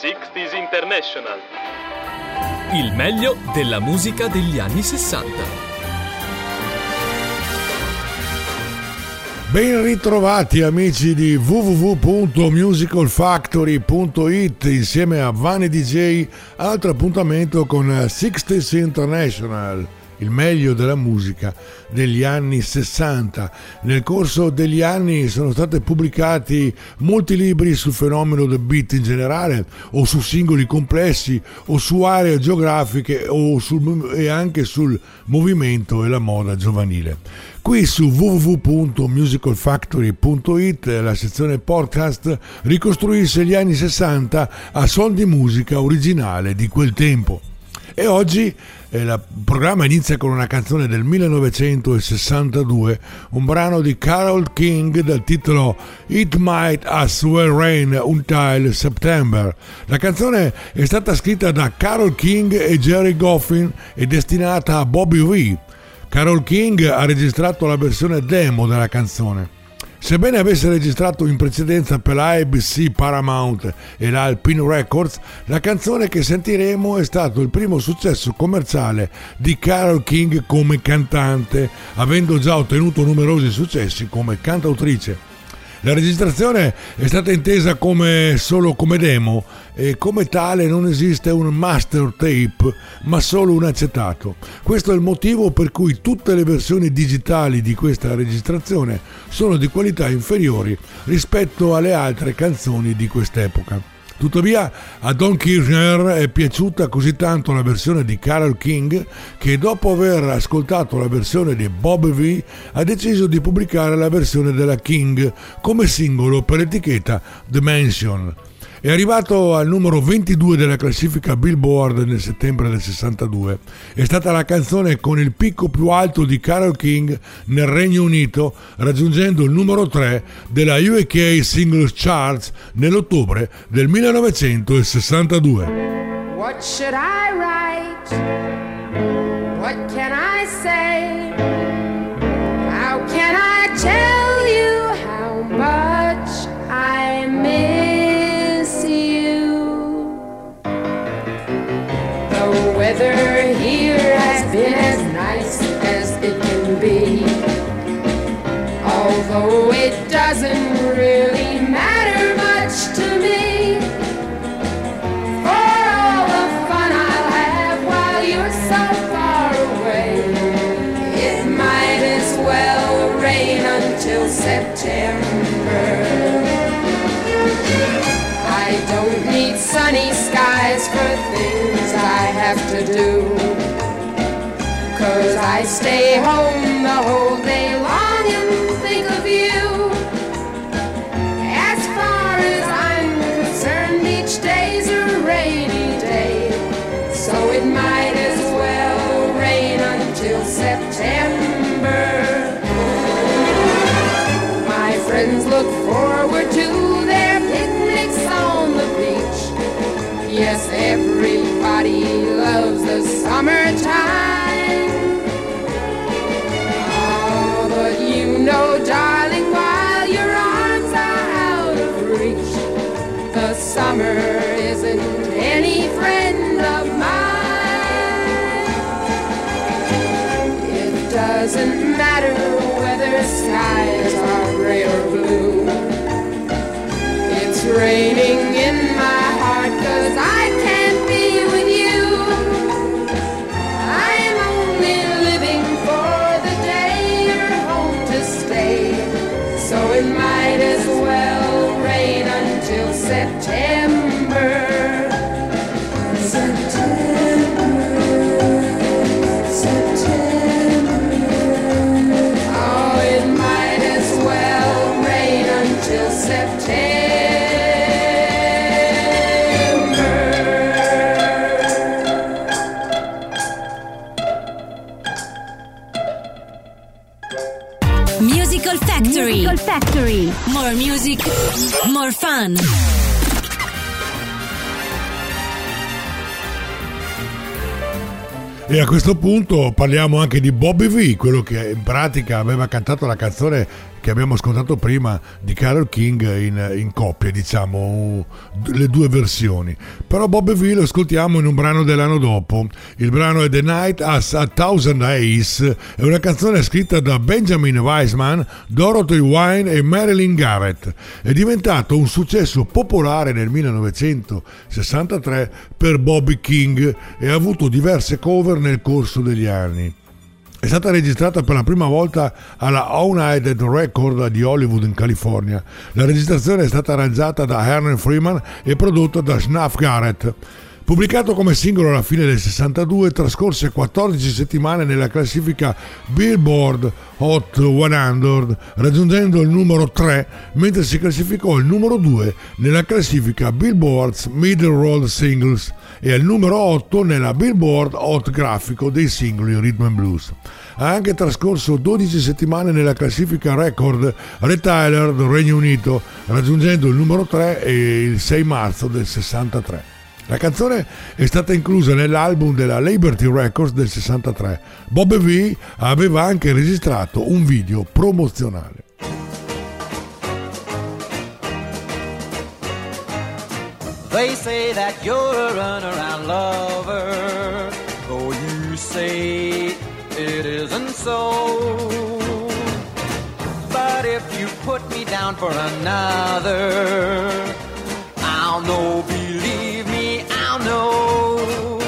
60s International. Il meglio della musica degli anni 60. Ben ritrovati amici di www.musicalfactory.it insieme a Vani DJ, altro appuntamento con 60s International il meglio della musica degli anni 60. Nel corso degli anni sono stati pubblicati molti libri sul fenomeno del beat in generale, o su singoli complessi, o su aree geografiche, sul, e anche sul movimento e la moda giovanile. Qui su www.musicalfactory.it la sezione podcast ricostruisce gli anni 60 a suon di musica originale di quel tempo. E oggi il programma inizia con una canzone del 1962, un brano di Carol King dal titolo It Might As Well Rain Until September. La canzone è stata scritta da Carol King e Jerry Goffin e destinata a Bobby Vee. Carol King ha registrato la versione demo della canzone. Sebbene avesse registrato in precedenza per la ABC Paramount e la Alpine Records, la canzone che sentiremo è stato il primo successo commerciale di Carol King come cantante, avendo già ottenuto numerosi successi come cantautrice. La registrazione è stata intesa come solo come demo e come tale non esiste un master tape ma solo un acetato. Questo è il motivo per cui tutte le versioni digitali di questa registrazione sono di qualità inferiori rispetto alle altre canzoni di quest'epoca. Tuttavia a Don Kirchner è piaciuta così tanto la versione di Carol King che dopo aver ascoltato la versione di Bob V ha deciso di pubblicare la versione della King come singolo per l'etichetta Dimension. È arrivato al numero 22 della classifica Billboard nel settembre del 62. È stata la canzone con il picco più alto di Carol King nel Regno Unito, raggiungendo il numero 3 della UK Singles Charts nell'ottobre del 1962. What should I write? What can I say? How can I tell you how much I miss? Weather here has been as nice as it can be. Although it doesn't I stay home the whole day long raining Factory. More music, more fun. E a questo punto parliamo anche di Bobby V, quello che in pratica aveva cantato la canzone che abbiamo ascoltato prima di Carol King in, in coppia, diciamo, le due versioni. Però Bob V lo ascoltiamo in un brano dell'anno dopo. Il brano è The Night Has a Thousand Days, è una canzone scritta da Benjamin Weisman, Dorothy Wine e Marilyn Garrett. È diventato un successo popolare nel 1963 per Bobby King e ha avuto diverse cover nel corso degli anni. È stata registrata per la prima volta alla United Record di Hollywood in California. La registrazione è stata arrangiata da Herman Freeman e prodotta da Snuff Garrett. Pubblicato come singolo alla fine del 62, trascorse 14 settimane nella classifica Billboard Hot 100, raggiungendo il numero 3, mentre si classificò il numero 2 nella classifica Billboard's Middle Road Singles e al numero 8 nella Billboard Hot Grafico dei singoli Rhythm and Blues. Ha anche trascorso 12 settimane nella classifica record Retailer del Regno Unito, raggiungendo il numero 3 il 6 marzo del 63. La canzone è stata inclusa nell'album della Liberty Records del 63. Bob V aveva anche registrato un video promozionale. They say that you're a runaround lover, though you say it isn't so. But if you put me down for another, I'll know, believe me, I'll know.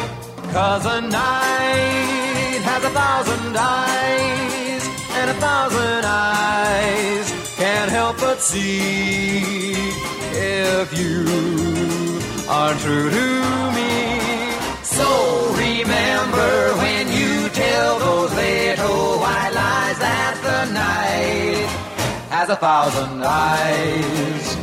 Cause a night has a thousand eyes, and a thousand eyes can't help but see if you are true to me. So remember when you tell those little white lies that the night has a thousand eyes.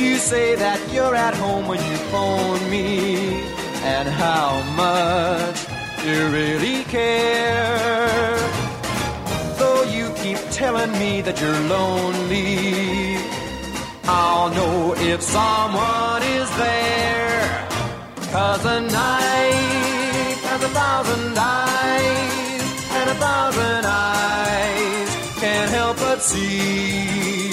You say that you're at home when you phone me, and how much you really care. Though you keep telling me that you're lonely. I'll know if someone is there. Cause a night has a thousand eyes, and a thousand eyes can't help but see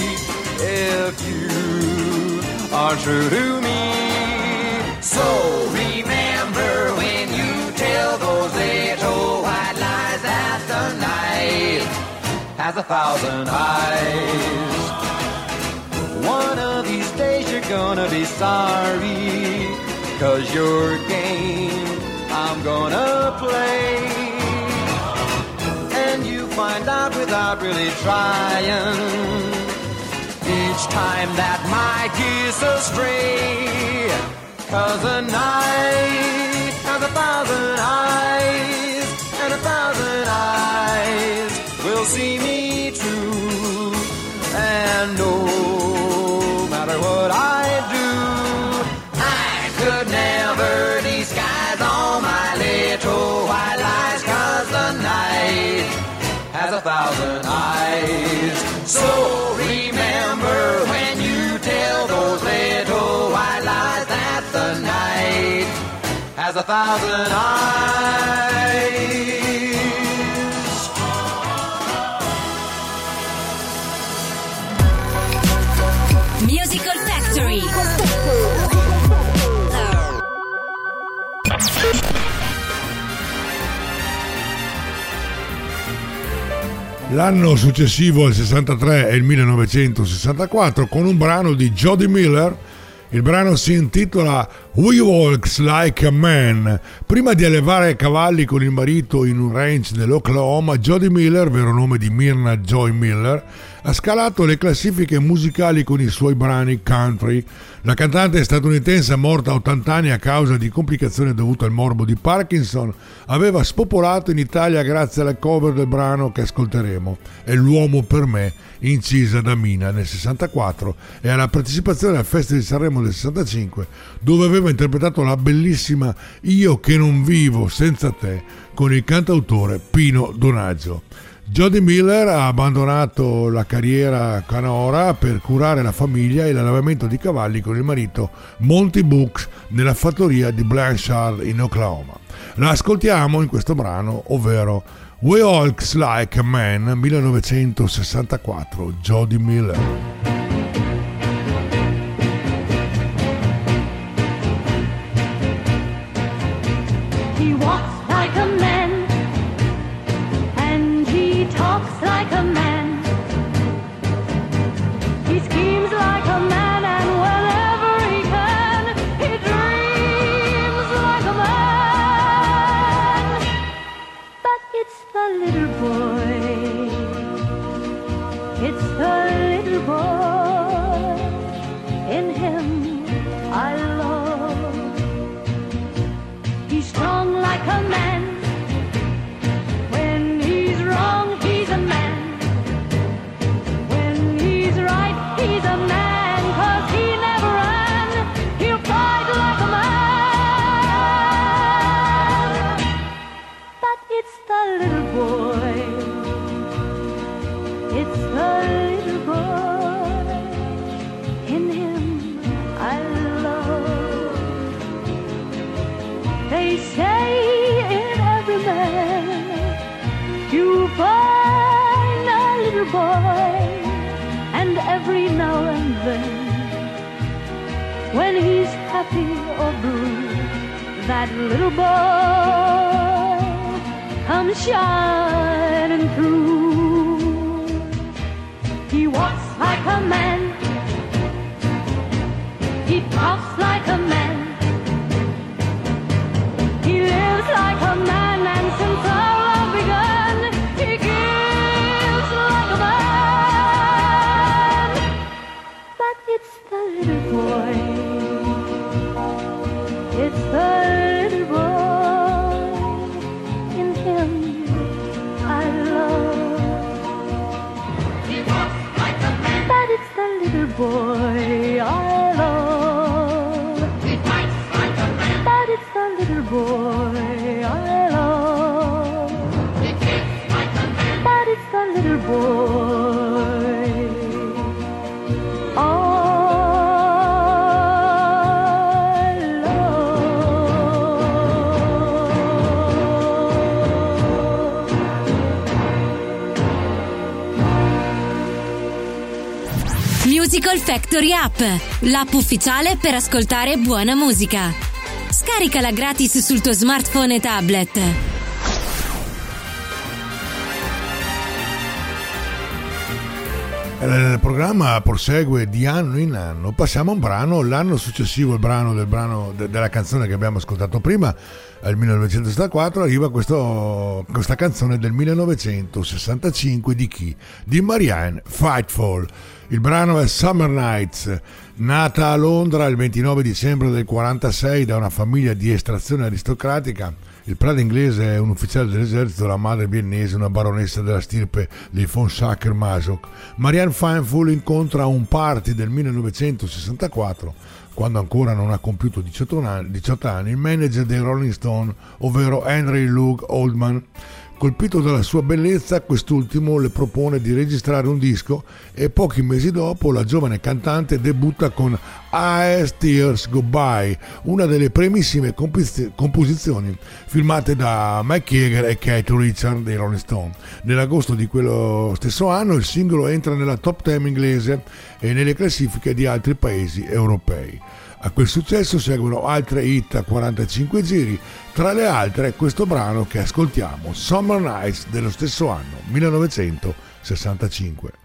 if you are true to me. So remember when you tell those little white lies that the night has a thousand eyes. One of these days you're gonna be sorry. Cause your game I'm gonna play. And you find out without really trying. Each time that my kiss astray. Cause a night has a thousand eyes. And a thousand eyes will see me true. And no matter what I do, I could never disguise all my little white lies. Cause the night has a thousand eyes. So remember when you tell those little white lies that the night has a thousand eyes. L'anno successivo al 63 è il 1964 con un brano di Jody Miller. Il brano si intitola We Walks Like a Man. Prima di allevare cavalli con il marito in un ranch dell'Oklahoma, Jody Miller, vero nome di Myrna Joy Miller, ha scalato le classifiche musicali con i suoi brani country. La cantante statunitense morta a 80 anni a causa di complicazioni dovute al morbo di Parkinson aveva spopolato in Italia grazie alla cover del brano che ascolteremo, È l'uomo per me, incisa da Mina nel 64 e alla partecipazione al Festival di Sanremo del 65 dove aveva interpretato la bellissima Io che non vivo senza te con il cantautore Pino Donaggio. Jody Miller ha abbandonato la carriera canora per curare la famiglia e l'allevamento di cavalli con il marito Monty Brooks nella fattoria di Blanchard in Oklahoma. La ascoltiamo in questo brano, ovvero We Walks Like a Man 1964, Jody Miller. That little boy comes shining walks like a man, Factory App, l'app ufficiale per ascoltare buona musica. Scaricala gratis sul tuo smartphone e tablet. Eh, Il programma prosegue di anno in anno. Passiamo a un brano. L'anno successivo, il brano, del brano de- della canzone che abbiamo ascoltato prima, al 1964, arriva questo- questa canzone del 1965 di chi? Di Marianne Fightful. Il brano è Summer Nights. Nata a Londra il 29 dicembre del 46 da una famiglia di estrazione aristocratica, il padre inglese è un ufficiale dell'esercito, la madre viennese una baronessa della stirpe dei von Sacher Masoch. Marianne Faithfull incontra a un party del 1964, quando ancora non ha compiuto 18 anni, 18 anni, il manager dei Rolling Stone, ovvero Henry Luke Oldman. Colpito dalla sua bellezza, quest'ultimo le propone di registrare un disco e pochi mesi dopo la giovane cantante debutta con As Tears Go By, una delle primissime composizioni filmate da Mike Jagger e Kate Richard dei Rolling Stone. Nell'agosto di quello stesso anno il singolo entra nella top 10 inglese e nelle classifiche di altri paesi europei. A quel successo seguono altre hit a 45 giri, tra le altre questo brano che ascoltiamo, Summer Nights dello stesso anno, 1965.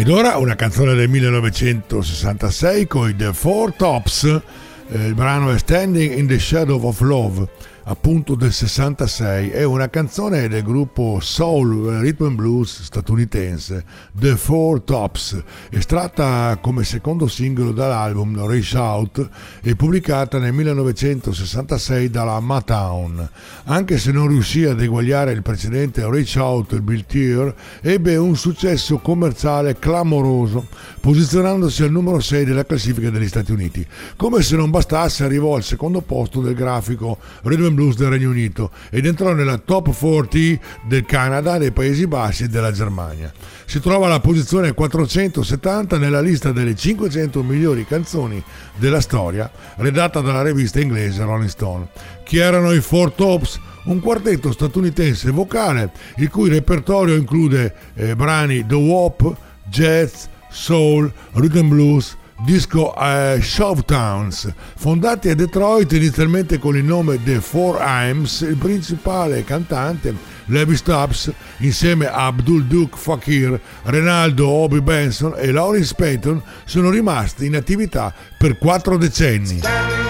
Ed ora una canzone del 1966 con i The Four Tops, eh, il brano è Standing in the Shadow of Love, appunto del 66, è una canzone del gruppo Soul Rhythm and Blues statunitense The Four Tops, estratta come secondo singolo dall'album Reach Out e pubblicata nel 1966 dalla Motown. Anche se non riuscì ad eguagliare il precedente Reach Out il Bill Tear, ebbe un successo commerciale clamoroso, posizionandosi al numero 6 della classifica degli Stati Uniti. Come se non bastasse, arrivò al secondo posto del grafico Rhythm and Blues del Regno Unito ed entrò nella top 40 del Canada, dei Paesi Bassi e della Germania. Si trova alla posizione 470 nella lista delle 500 migliori canzoni della storia, redatta dalla rivista inglese Rolling Stone. Chi erano i Four Tops? Un quartetto statunitense vocale il cui repertorio include eh, brani The Wop, jazz, soul, rhythm blues, disco eh, Showtowns, fondati a Detroit inizialmente con il nome The Four Imes, il principale cantante Levi Stubbs insieme a Abdul Duke Fakir, Renaldo Obi Benson e Lawrence Payton sono rimasti in attività per quattro decenni.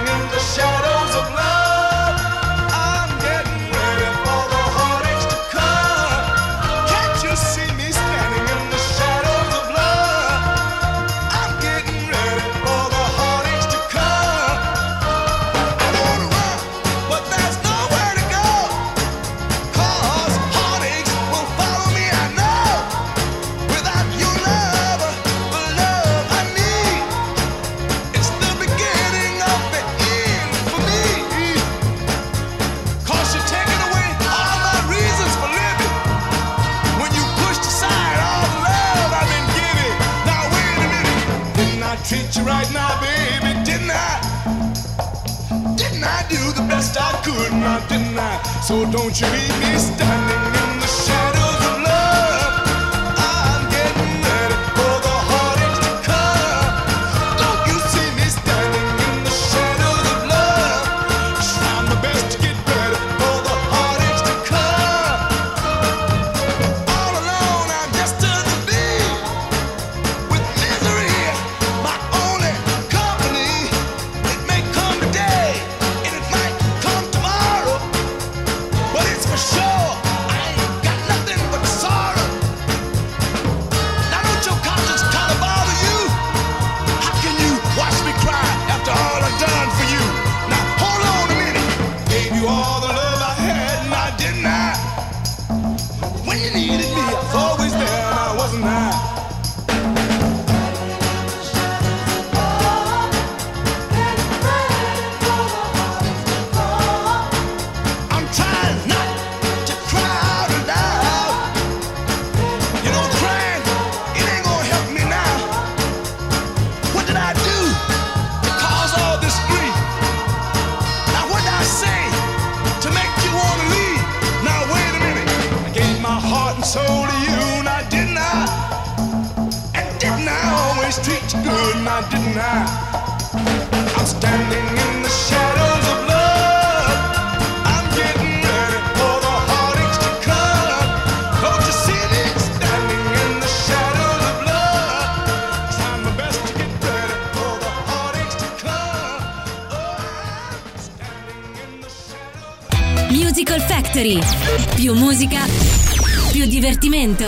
Divertimento.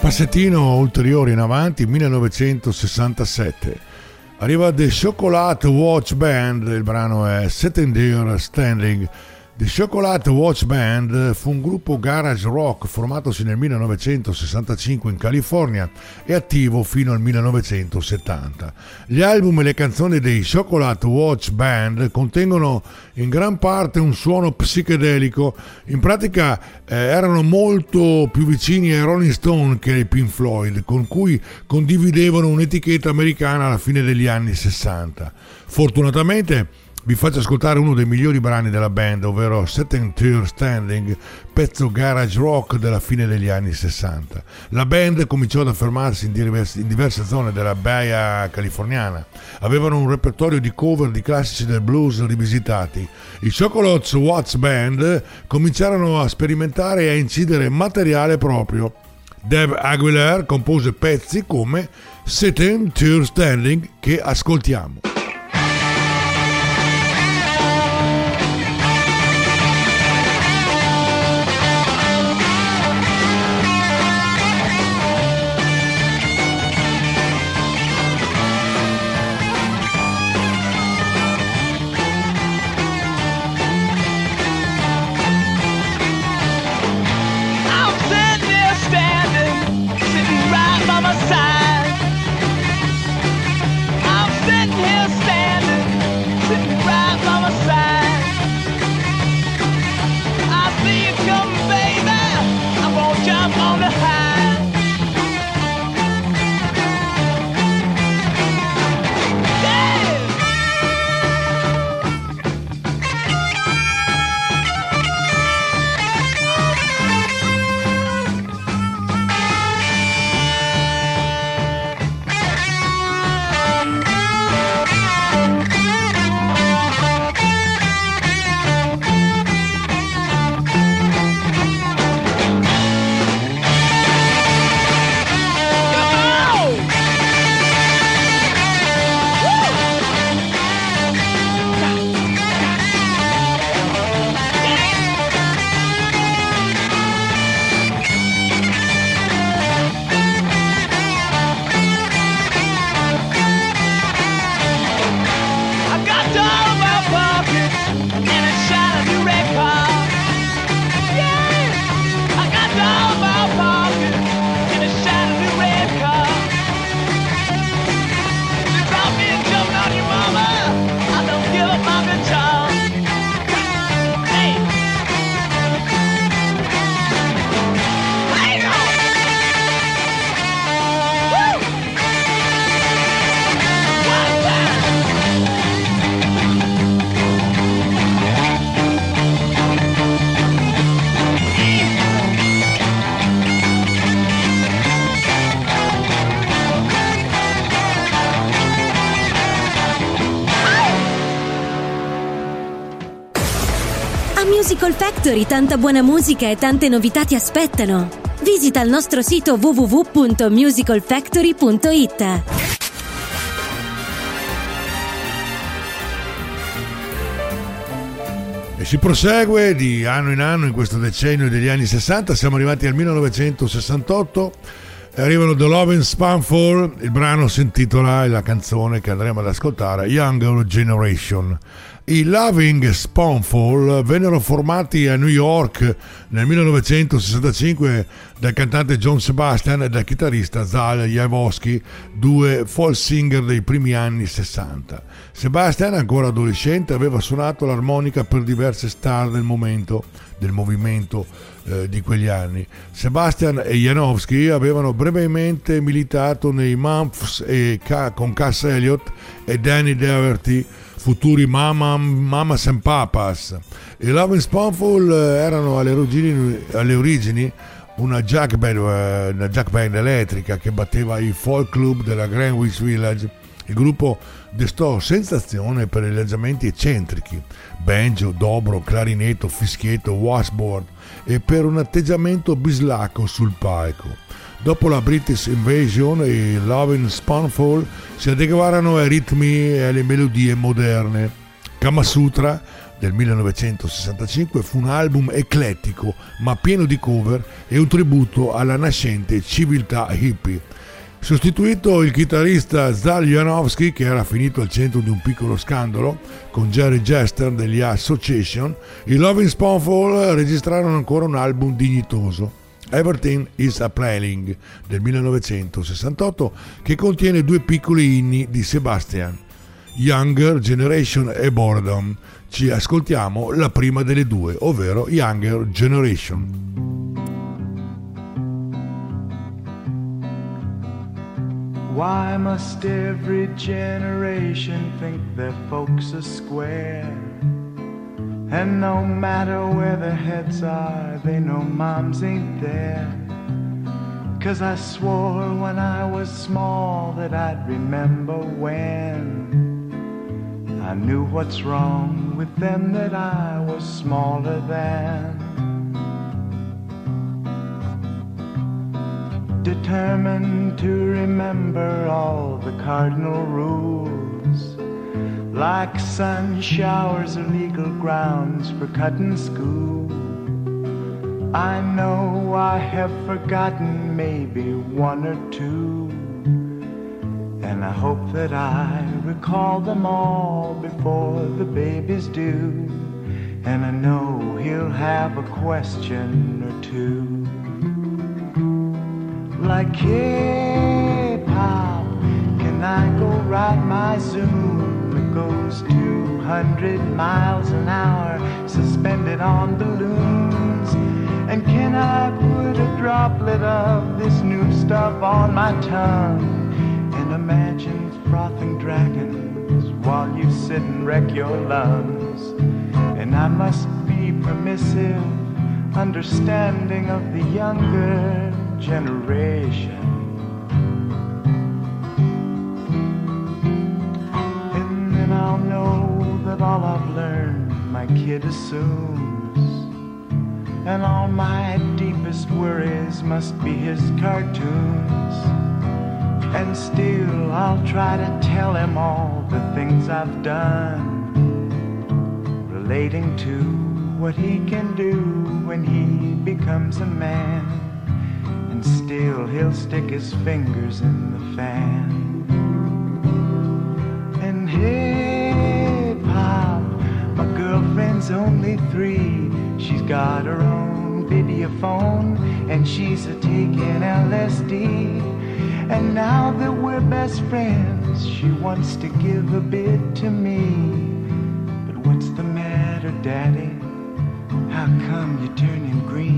Passettino ulteriore in avanti, 1967. Arriva The Chocolate Watch Band, il brano è Sitting There Standing The Chocolate Watch Band fu un gruppo garage rock formatosi nel 1965 in California e attivo fino al 1970. Gli album e le canzoni dei Chocolate Watch Band contengono in gran parte un suono psichedelico, in pratica eh, erano molto più vicini ai Rolling Stone che ai Pink Floyd, con cui condividevano un'etichetta americana alla fine degli anni 60. Fortunatamente vi faccio ascoltare uno dei migliori brani della band, ovvero Setting Tear Standing, pezzo garage rock della fine degli anni 60. La band cominciò ad affermarsi in diverse, in diverse zone della Baia californiana. Avevano un repertorio di cover di classici del blues rivisitati. I Chocolates Watts Band cominciarono a sperimentare e a incidere materiale proprio. Dave Aguilar compose pezzi come Setting Tear Standing che ascoltiamo. Musical Factory tanta buona musica e tante novità ti aspettano. Visita il nostro sito www.musicalfactory.it. E si prosegue di anno in anno in questo decennio degli anni 60, siamo arrivati al 1968 e arrivano The Loving Spamfall, il brano si intitola, e la canzone che andremo ad ascoltare, Younger Generation. I Loving Spawnfall vennero formati a New York nel 1965 dal cantante John Sebastian e dal chitarrista Zal Jaworski, due folk singer dei primi anni 60. Sebastian, ancora adolescente, aveva suonato l'armonica per diverse star del momento, del movimento eh, di quegli anni. Sebastian e Janowski avevano brevemente militato nei Mumps e Ca- con Cass Elliott e Danny Doherty futuri Mama, Mamas and Papas. I Love and Spoonful eh, erano alle origini, alle origini una, jack band, eh, una jack band elettrica che batteva i folk club della Greenwich Village. Il gruppo destò sensazione per i leggiamenti eccentrici, banjo, dobro, clarinetto, fischietto, washboard e per un atteggiamento bislacco sul palco. Dopo la British Invasion i Loving Spoonful si adeguarono ai ritmi e alle melodie moderne. Kama Sutra del 1965 fu un album eclettico ma pieno di cover e un tributo alla nascente civiltà hippie. Sostituito il chitarrista Zal Janowski, che era finito al centro di un piccolo scandalo con Jerry Jester degli Association, i Loving Spoonful registrarono ancora un album dignitoso. Everything is a Playing del 1968 che contiene due piccoli inni di Sebastian, Younger Generation e Boredom. Ci ascoltiamo la prima delle due, ovvero Younger Generation. Why must every generation think their folks are square? And no matter where their heads are, they know moms ain't there. Cause I swore when I was small that I'd remember when I knew what's wrong with them that I was smaller than. Determined to remember all the cardinal rules. Like sun showers are legal grounds for cutting school. I know I have forgotten maybe one or two. And I hope that I recall them all before the babies do. And I know he'll have a question or two. Like K-pop, can I go ride my Zoom? It goes 200 miles an hour, suspended on balloons. And can I put a droplet of this new stuff on my tongue? And imagine frothing dragons while you sit and wreck your lungs. And I must be permissive, understanding of the younger generation. All I've learned my kid assumes. And all my deepest worries must be his cartoons. And still I'll try to tell him all the things I've done relating to what he can do when he becomes a man. And still he'll stick his fingers in the fan. And hey, only three. She's got her own video phone and she's a taking LSD. And now that we're best friends, she wants to give a bit to me. But what's the matter, Daddy? How come you're turning green?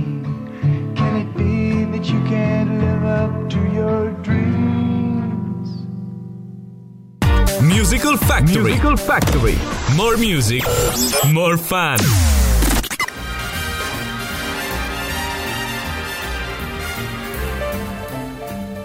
Musical Factory. Musical Factory. More music, more fun.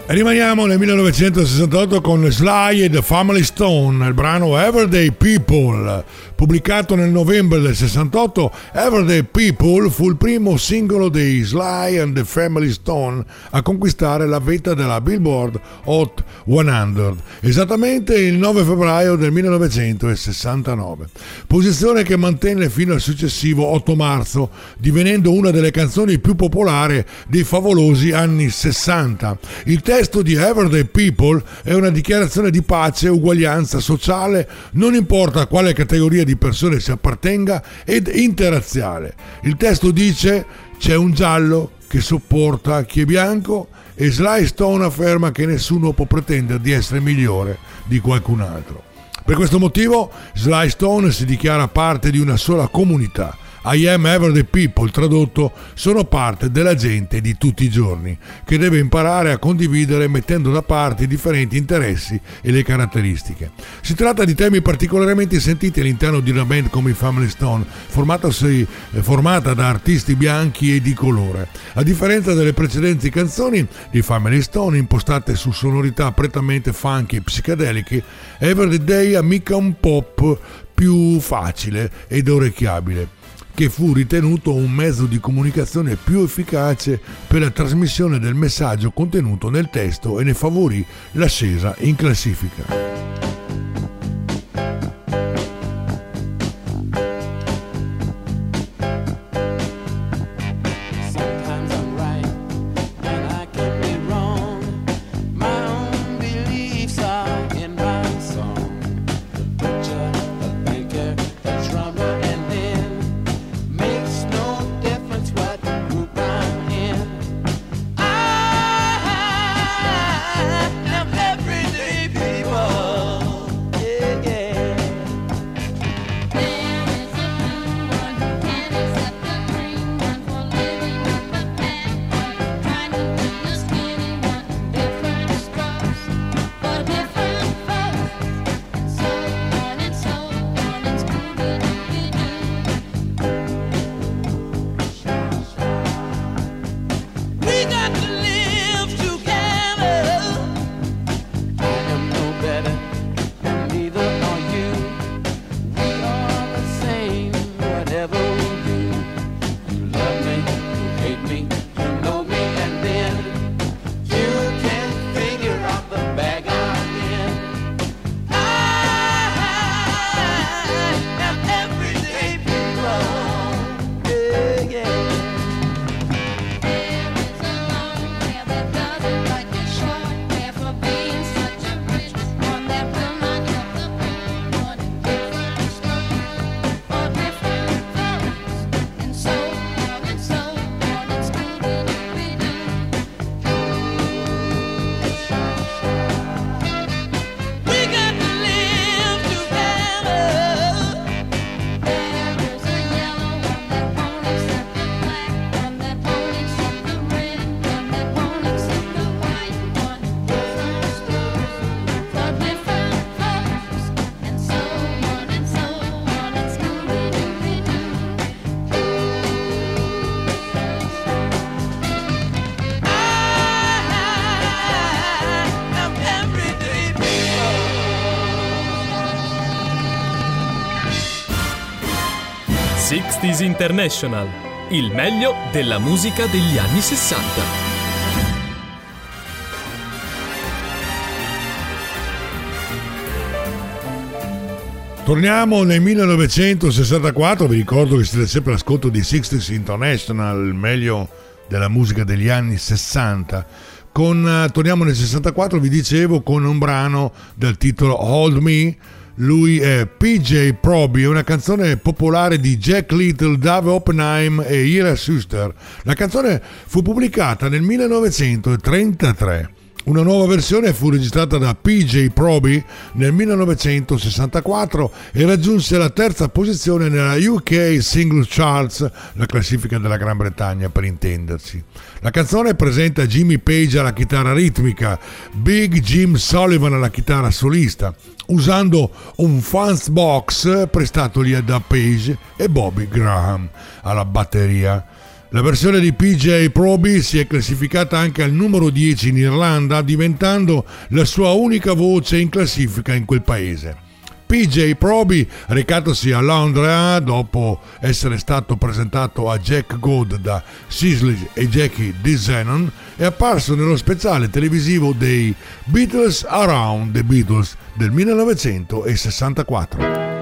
Rimaniamo nel 1968 con Sly e The Family Stone, il brano Everyday People. Pubblicato nel novembre del 68, Everyday People fu il primo singolo dei Sly and The Family Stone a conquistare la vetta della Billboard Hot 100, esattamente il 9 febbraio del 1969. Posizione che mantenne fino al successivo 8 marzo, divenendo una delle canzoni più popolari dei favolosi anni 60. Il testo di Everyday People è una dichiarazione di pace e uguaglianza sociale, non importa quale categoria di persone si appartenga, ed interrazziale. Il testo dice c'è un giallo che sopporta chi è bianco e Sly Stone afferma che nessuno può pretendere di essere migliore di qualcun altro. Per questo motivo Sly Stone si dichiara parte di una sola comunità. I am ever the people, tradotto, sono parte della gente di tutti i giorni, che deve imparare a condividere mettendo da parte i differenti interessi e le caratteristiche. Si tratta di temi particolarmente sentiti all'interno di una band come i Family Stone, formatasi- eh, formata da artisti bianchi e di colore. A differenza delle precedenti canzoni di Family Stone, impostate su sonorità prettamente funky e psichedeliche, Ever the Day ha mica un pop più facile ed orecchiabile che fu ritenuto un mezzo di comunicazione più efficace per la trasmissione del messaggio contenuto nel testo e ne favorì l'ascesa in classifica. 60s International. Il meglio della musica degli anni 60. Torniamo nel 1964, vi ricordo che siete sempre all'ascolto di 60s International, il meglio della musica degli anni 60. Con, eh, torniamo nel 64, vi dicevo, con un brano dal titolo Hold Me. Lui è PJ Proby, è una canzone popolare di Jack Little, Dave Oppenheim e Ira Suster. La canzone fu pubblicata nel 1933. Una nuova versione fu registrata da PJ Proby nel 1964 e raggiunse la terza posizione nella UK Singles Charts, la classifica della Gran Bretagna per intenderci. La canzone presenta Jimmy Page alla chitarra ritmica, Big Jim Sullivan alla chitarra solista, usando un fuzz box prestatogli da Page e Bobby Graham alla batteria. La versione di PJ Proby si è classificata anche al numero 10 in Irlanda, diventando la sua unica voce in classifica in quel paese. PJ Proby, recatosi a Londra dopo essere stato presentato a Jack Good da Sisley e Jackie DeZenon, è apparso nello speciale televisivo dei Beatles Around the Beatles del 1964.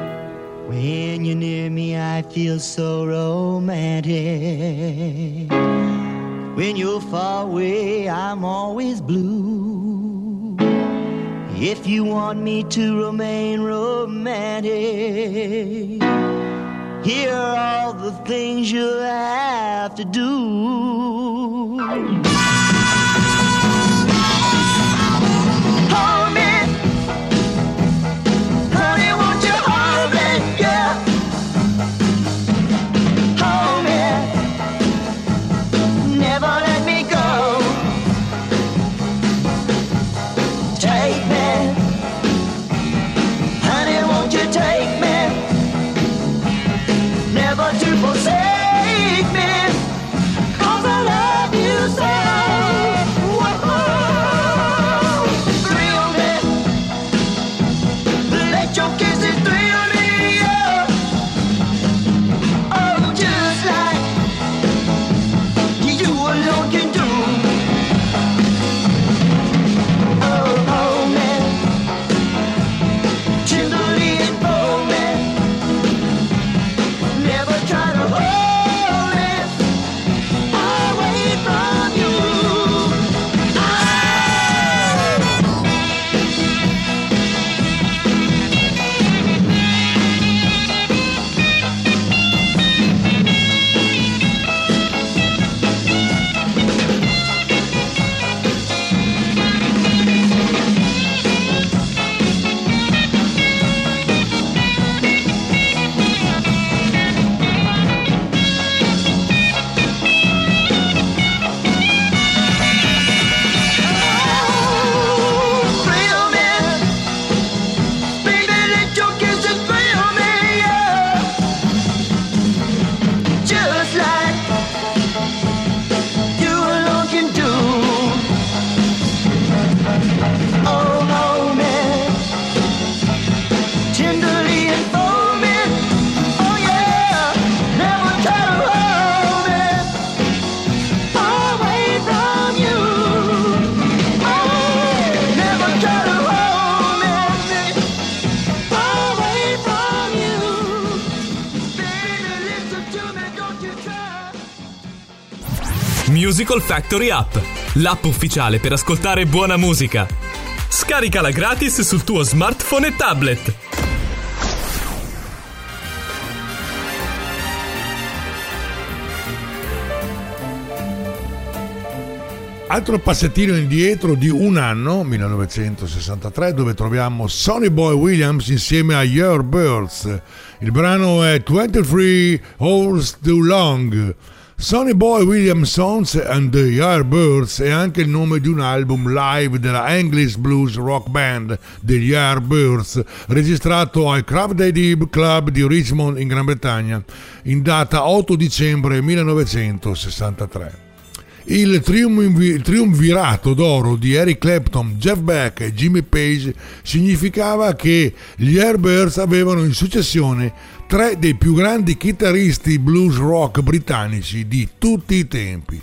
When you're near me, I feel so romantic. When you're far away, I'm always blue. If you want me to remain romantic, here are all the things you'll have to do. Musical Factory App, l'app ufficiale per ascoltare buona musica. Scaricala gratis sul tuo smartphone e tablet. Altro passettino indietro di un anno, 1963, dove troviamo Sonny Boy Williams insieme a Yardbirds. Il brano è 23 Hours Too Long. Sonny Boy Williams Songs and the Yardbirds è anche il nome di un album live della English Blues Rock Band degli Yardbirds, registrato al Craft Day Club di Richmond in Gran Bretagna, in data 8 dicembre 1963. Il triumvi- triumvirato d'oro di Eric Clapton, Jeff Beck e Jimmy Page significava che gli Airbirds avevano in successione tre dei più grandi chitarristi blues rock britannici di tutti i tempi.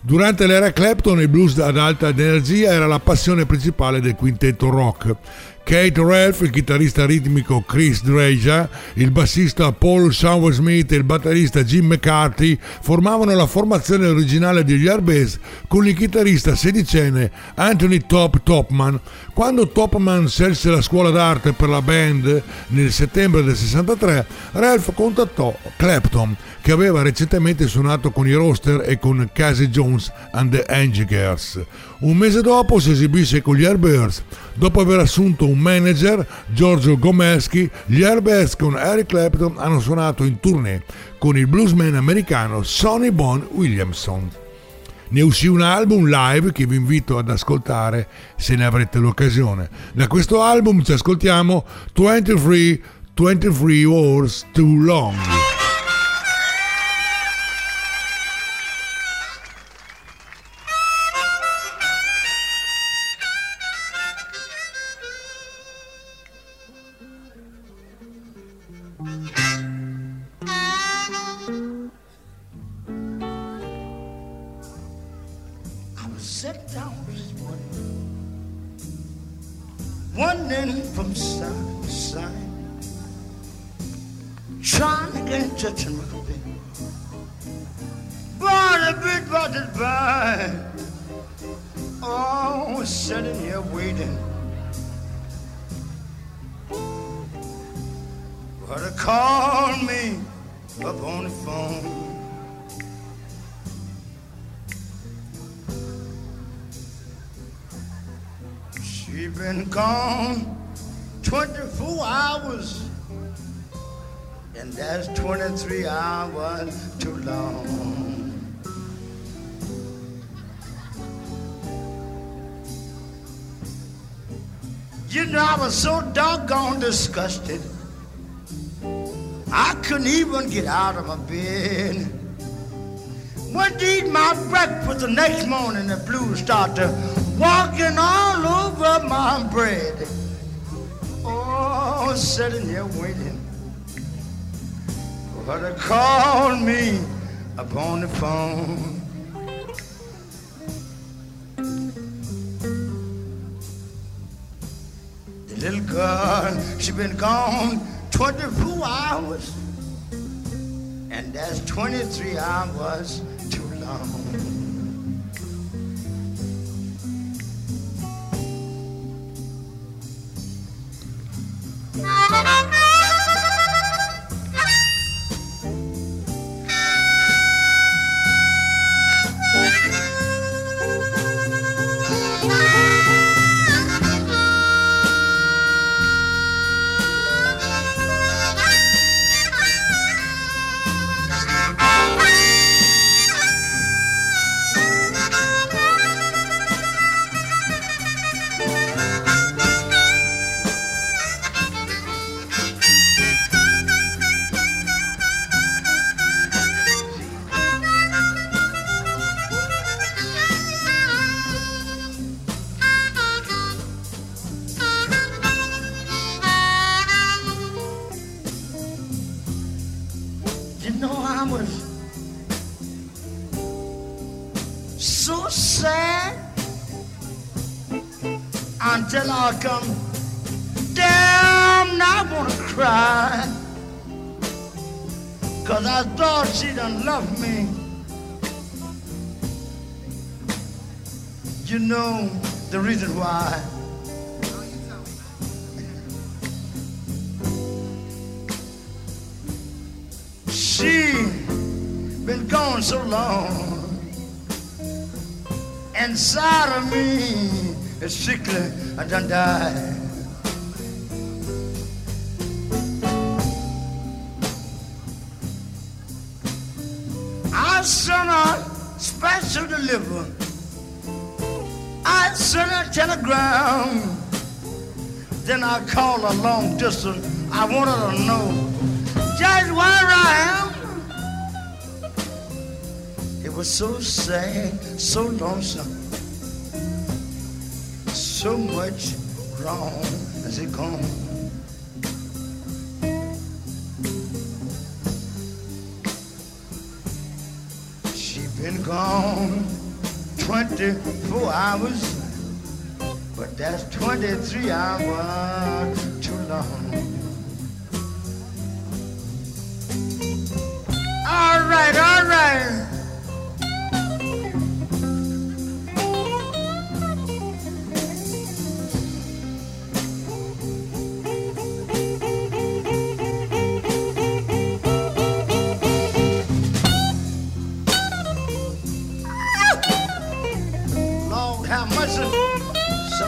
Durante l'era Clapton il blues ad alta energia era la passione principale del quintetto rock. Kate Ralph, il chitarrista ritmico Chris Dreja, il bassista Paul Smith e il batterista Jim McCarthy formavano la formazione originale degli Airbase con il chitarrista sedicenne Anthony Top Topman. Quando Topman scelse la scuola d'arte per la band nel settembre del 63, Ralph contattò Clapton che aveva recentemente suonato con i Roster e con Casey Jones and the Angels. Un mese dopo si esibisce con gli Airbirds. Dopo aver assunto un manager, Giorgio Gomelski, gli Airbirds con Eric Clapton hanno suonato in tournée con il bluesman americano Sonny Bon Williamson. Ne uscì un album live che vi invito ad ascoltare se ne avrete l'occasione. Da questo album ci ascoltiamo 23 23 Hours Too Long. Waiting. But her called me up on the phone. She been gone 24 hours, and that's 23 hours too long. You know, I was so doggone disgusted. I couldn't even get out of my bed. Went to eat my breakfast the next morning, the blues started walking all over my bread. Oh, sitting here waiting for her to call me upon the phone. Little girl, she been gone 24 hours, and that's 23 hours too long. Was so sad, so lonesome, so much wrong as it gone. She been gone 24 hours, but that's 23 hours too long. All right, all right.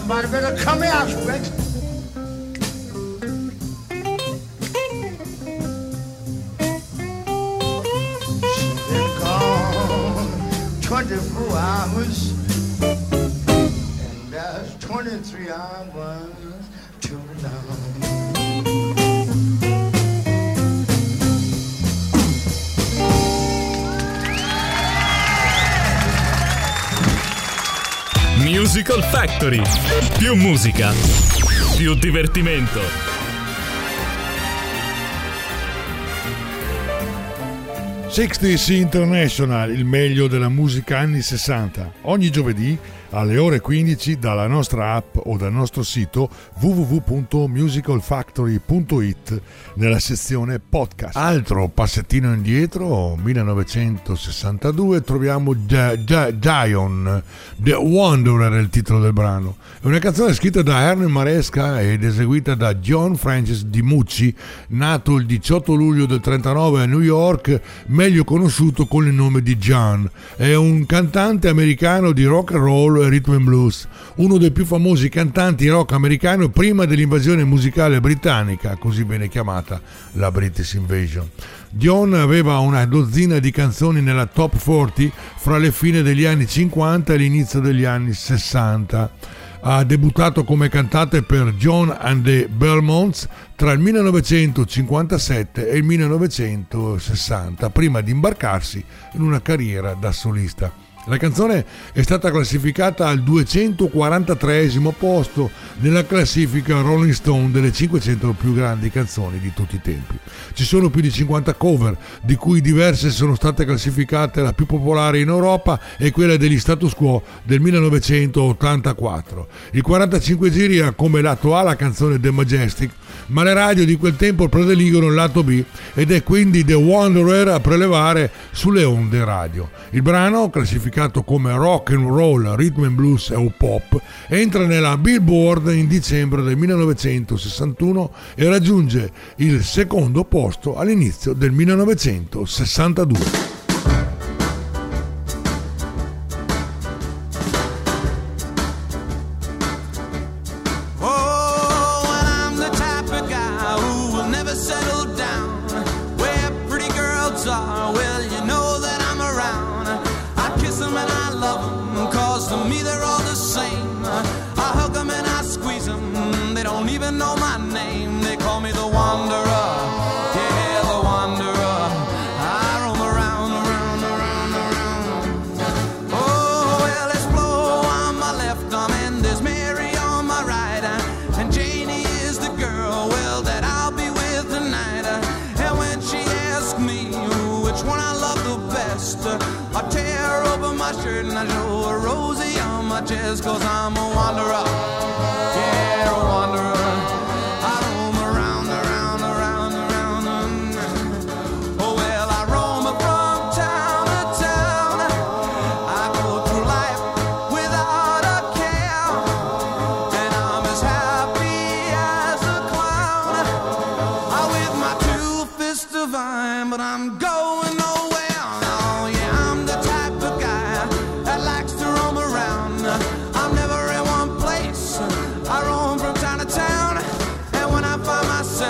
Somebody better come here, Rex. Been gone 24 hours. And that's 23 hours Factory. Più musica, più divertimento. Sixties International, il meglio della musica anni 60, ogni giovedì alle ore 15 dalla nostra app o dal nostro sito www.musicalfactory.it nella sezione podcast. Altro passettino indietro, 1962, troviamo Gia- Gion, The Wanderer è il titolo del brano. È una canzone scritta da Ernie Maresca ed eseguita da John Francis Di Mucci, nato il 18 luglio del 39 a New York, meglio conosciuto con il nome di John. È un cantante americano di rock and roll e rhythm and blues, uno dei più famosi cantanti rock americano prima dell'invasione musicale britannica, così viene chiamata la British Invasion. John aveva una dozzina di canzoni nella top 40 fra le fine degli anni 50 e l'inizio degli anni 60 ha debuttato come cantante per John and the Belmonts tra il 1957 e il 1960, prima di imbarcarsi in una carriera da solista. La canzone è stata classificata al 243 posto nella classifica Rolling Stone delle 500 più grandi canzoni di tutti i tempi. Ci sono più di 50 cover, di cui diverse sono state classificate la più popolare in Europa è quella degli status quo del 1984. Il 45 giri ha come lato A la canzone The Majestic, ma le radio di quel tempo prediligono il lato B ed è quindi The Wanderer a prelevare sulle onde radio. Il brano, classificato come rock and roll, rhythm and blues e pop, entra nella Billboard in dicembre del 1961 e raggiunge il secondo posto all'inizio del 1962.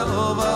silver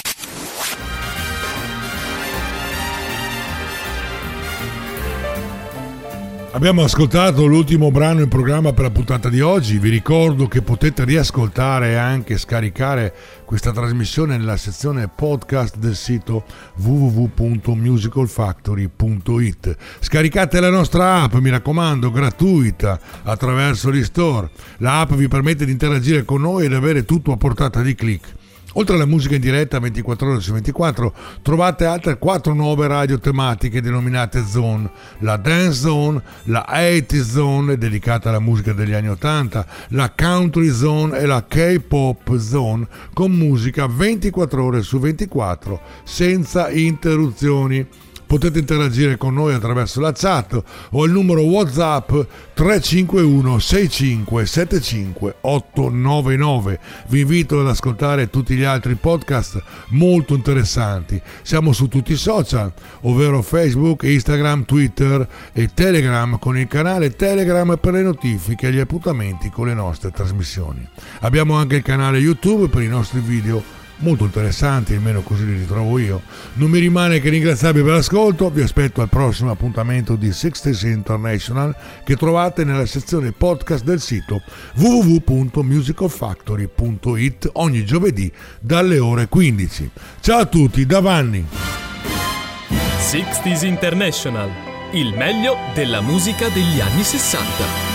Abbiamo ascoltato l'ultimo brano in programma per la puntata di oggi. Vi ricordo che potete riascoltare e anche scaricare questa trasmissione nella sezione podcast del sito www.musicalfactory.it. Scaricate la nostra app, mi raccomando, gratuita attraverso l'e-store. La app vi permette di interagire con noi ed avere tutto a portata di clic. Oltre alla musica in diretta 24 ore su 24, trovate altre quattro nuove radio tematiche denominate Zone. La Dance Zone, la 80 Zone, dedicata alla musica degli anni 80, la Country Zone e la K-Pop Zone, con musica 24 ore su 24, senza interruzioni. Potete interagire con noi attraverso la chat o il numero WhatsApp 351 65 75 899. Vi invito ad ascoltare tutti gli altri podcast molto interessanti. Siamo su tutti i social, ovvero Facebook, Instagram, Twitter e Telegram con il canale Telegram per le notifiche e gli appuntamenti con le nostre trasmissioni. Abbiamo anche il canale YouTube per i nostri video molto interessanti, almeno così li ritrovo io. Non mi rimane che ringraziarvi per l'ascolto, vi aspetto al prossimo appuntamento di 60s International che trovate nella sezione podcast del sito www.musicalfactory.it ogni giovedì dalle ore 15. Ciao a tutti, da Vanni! 60s International, il meglio della musica degli anni 60.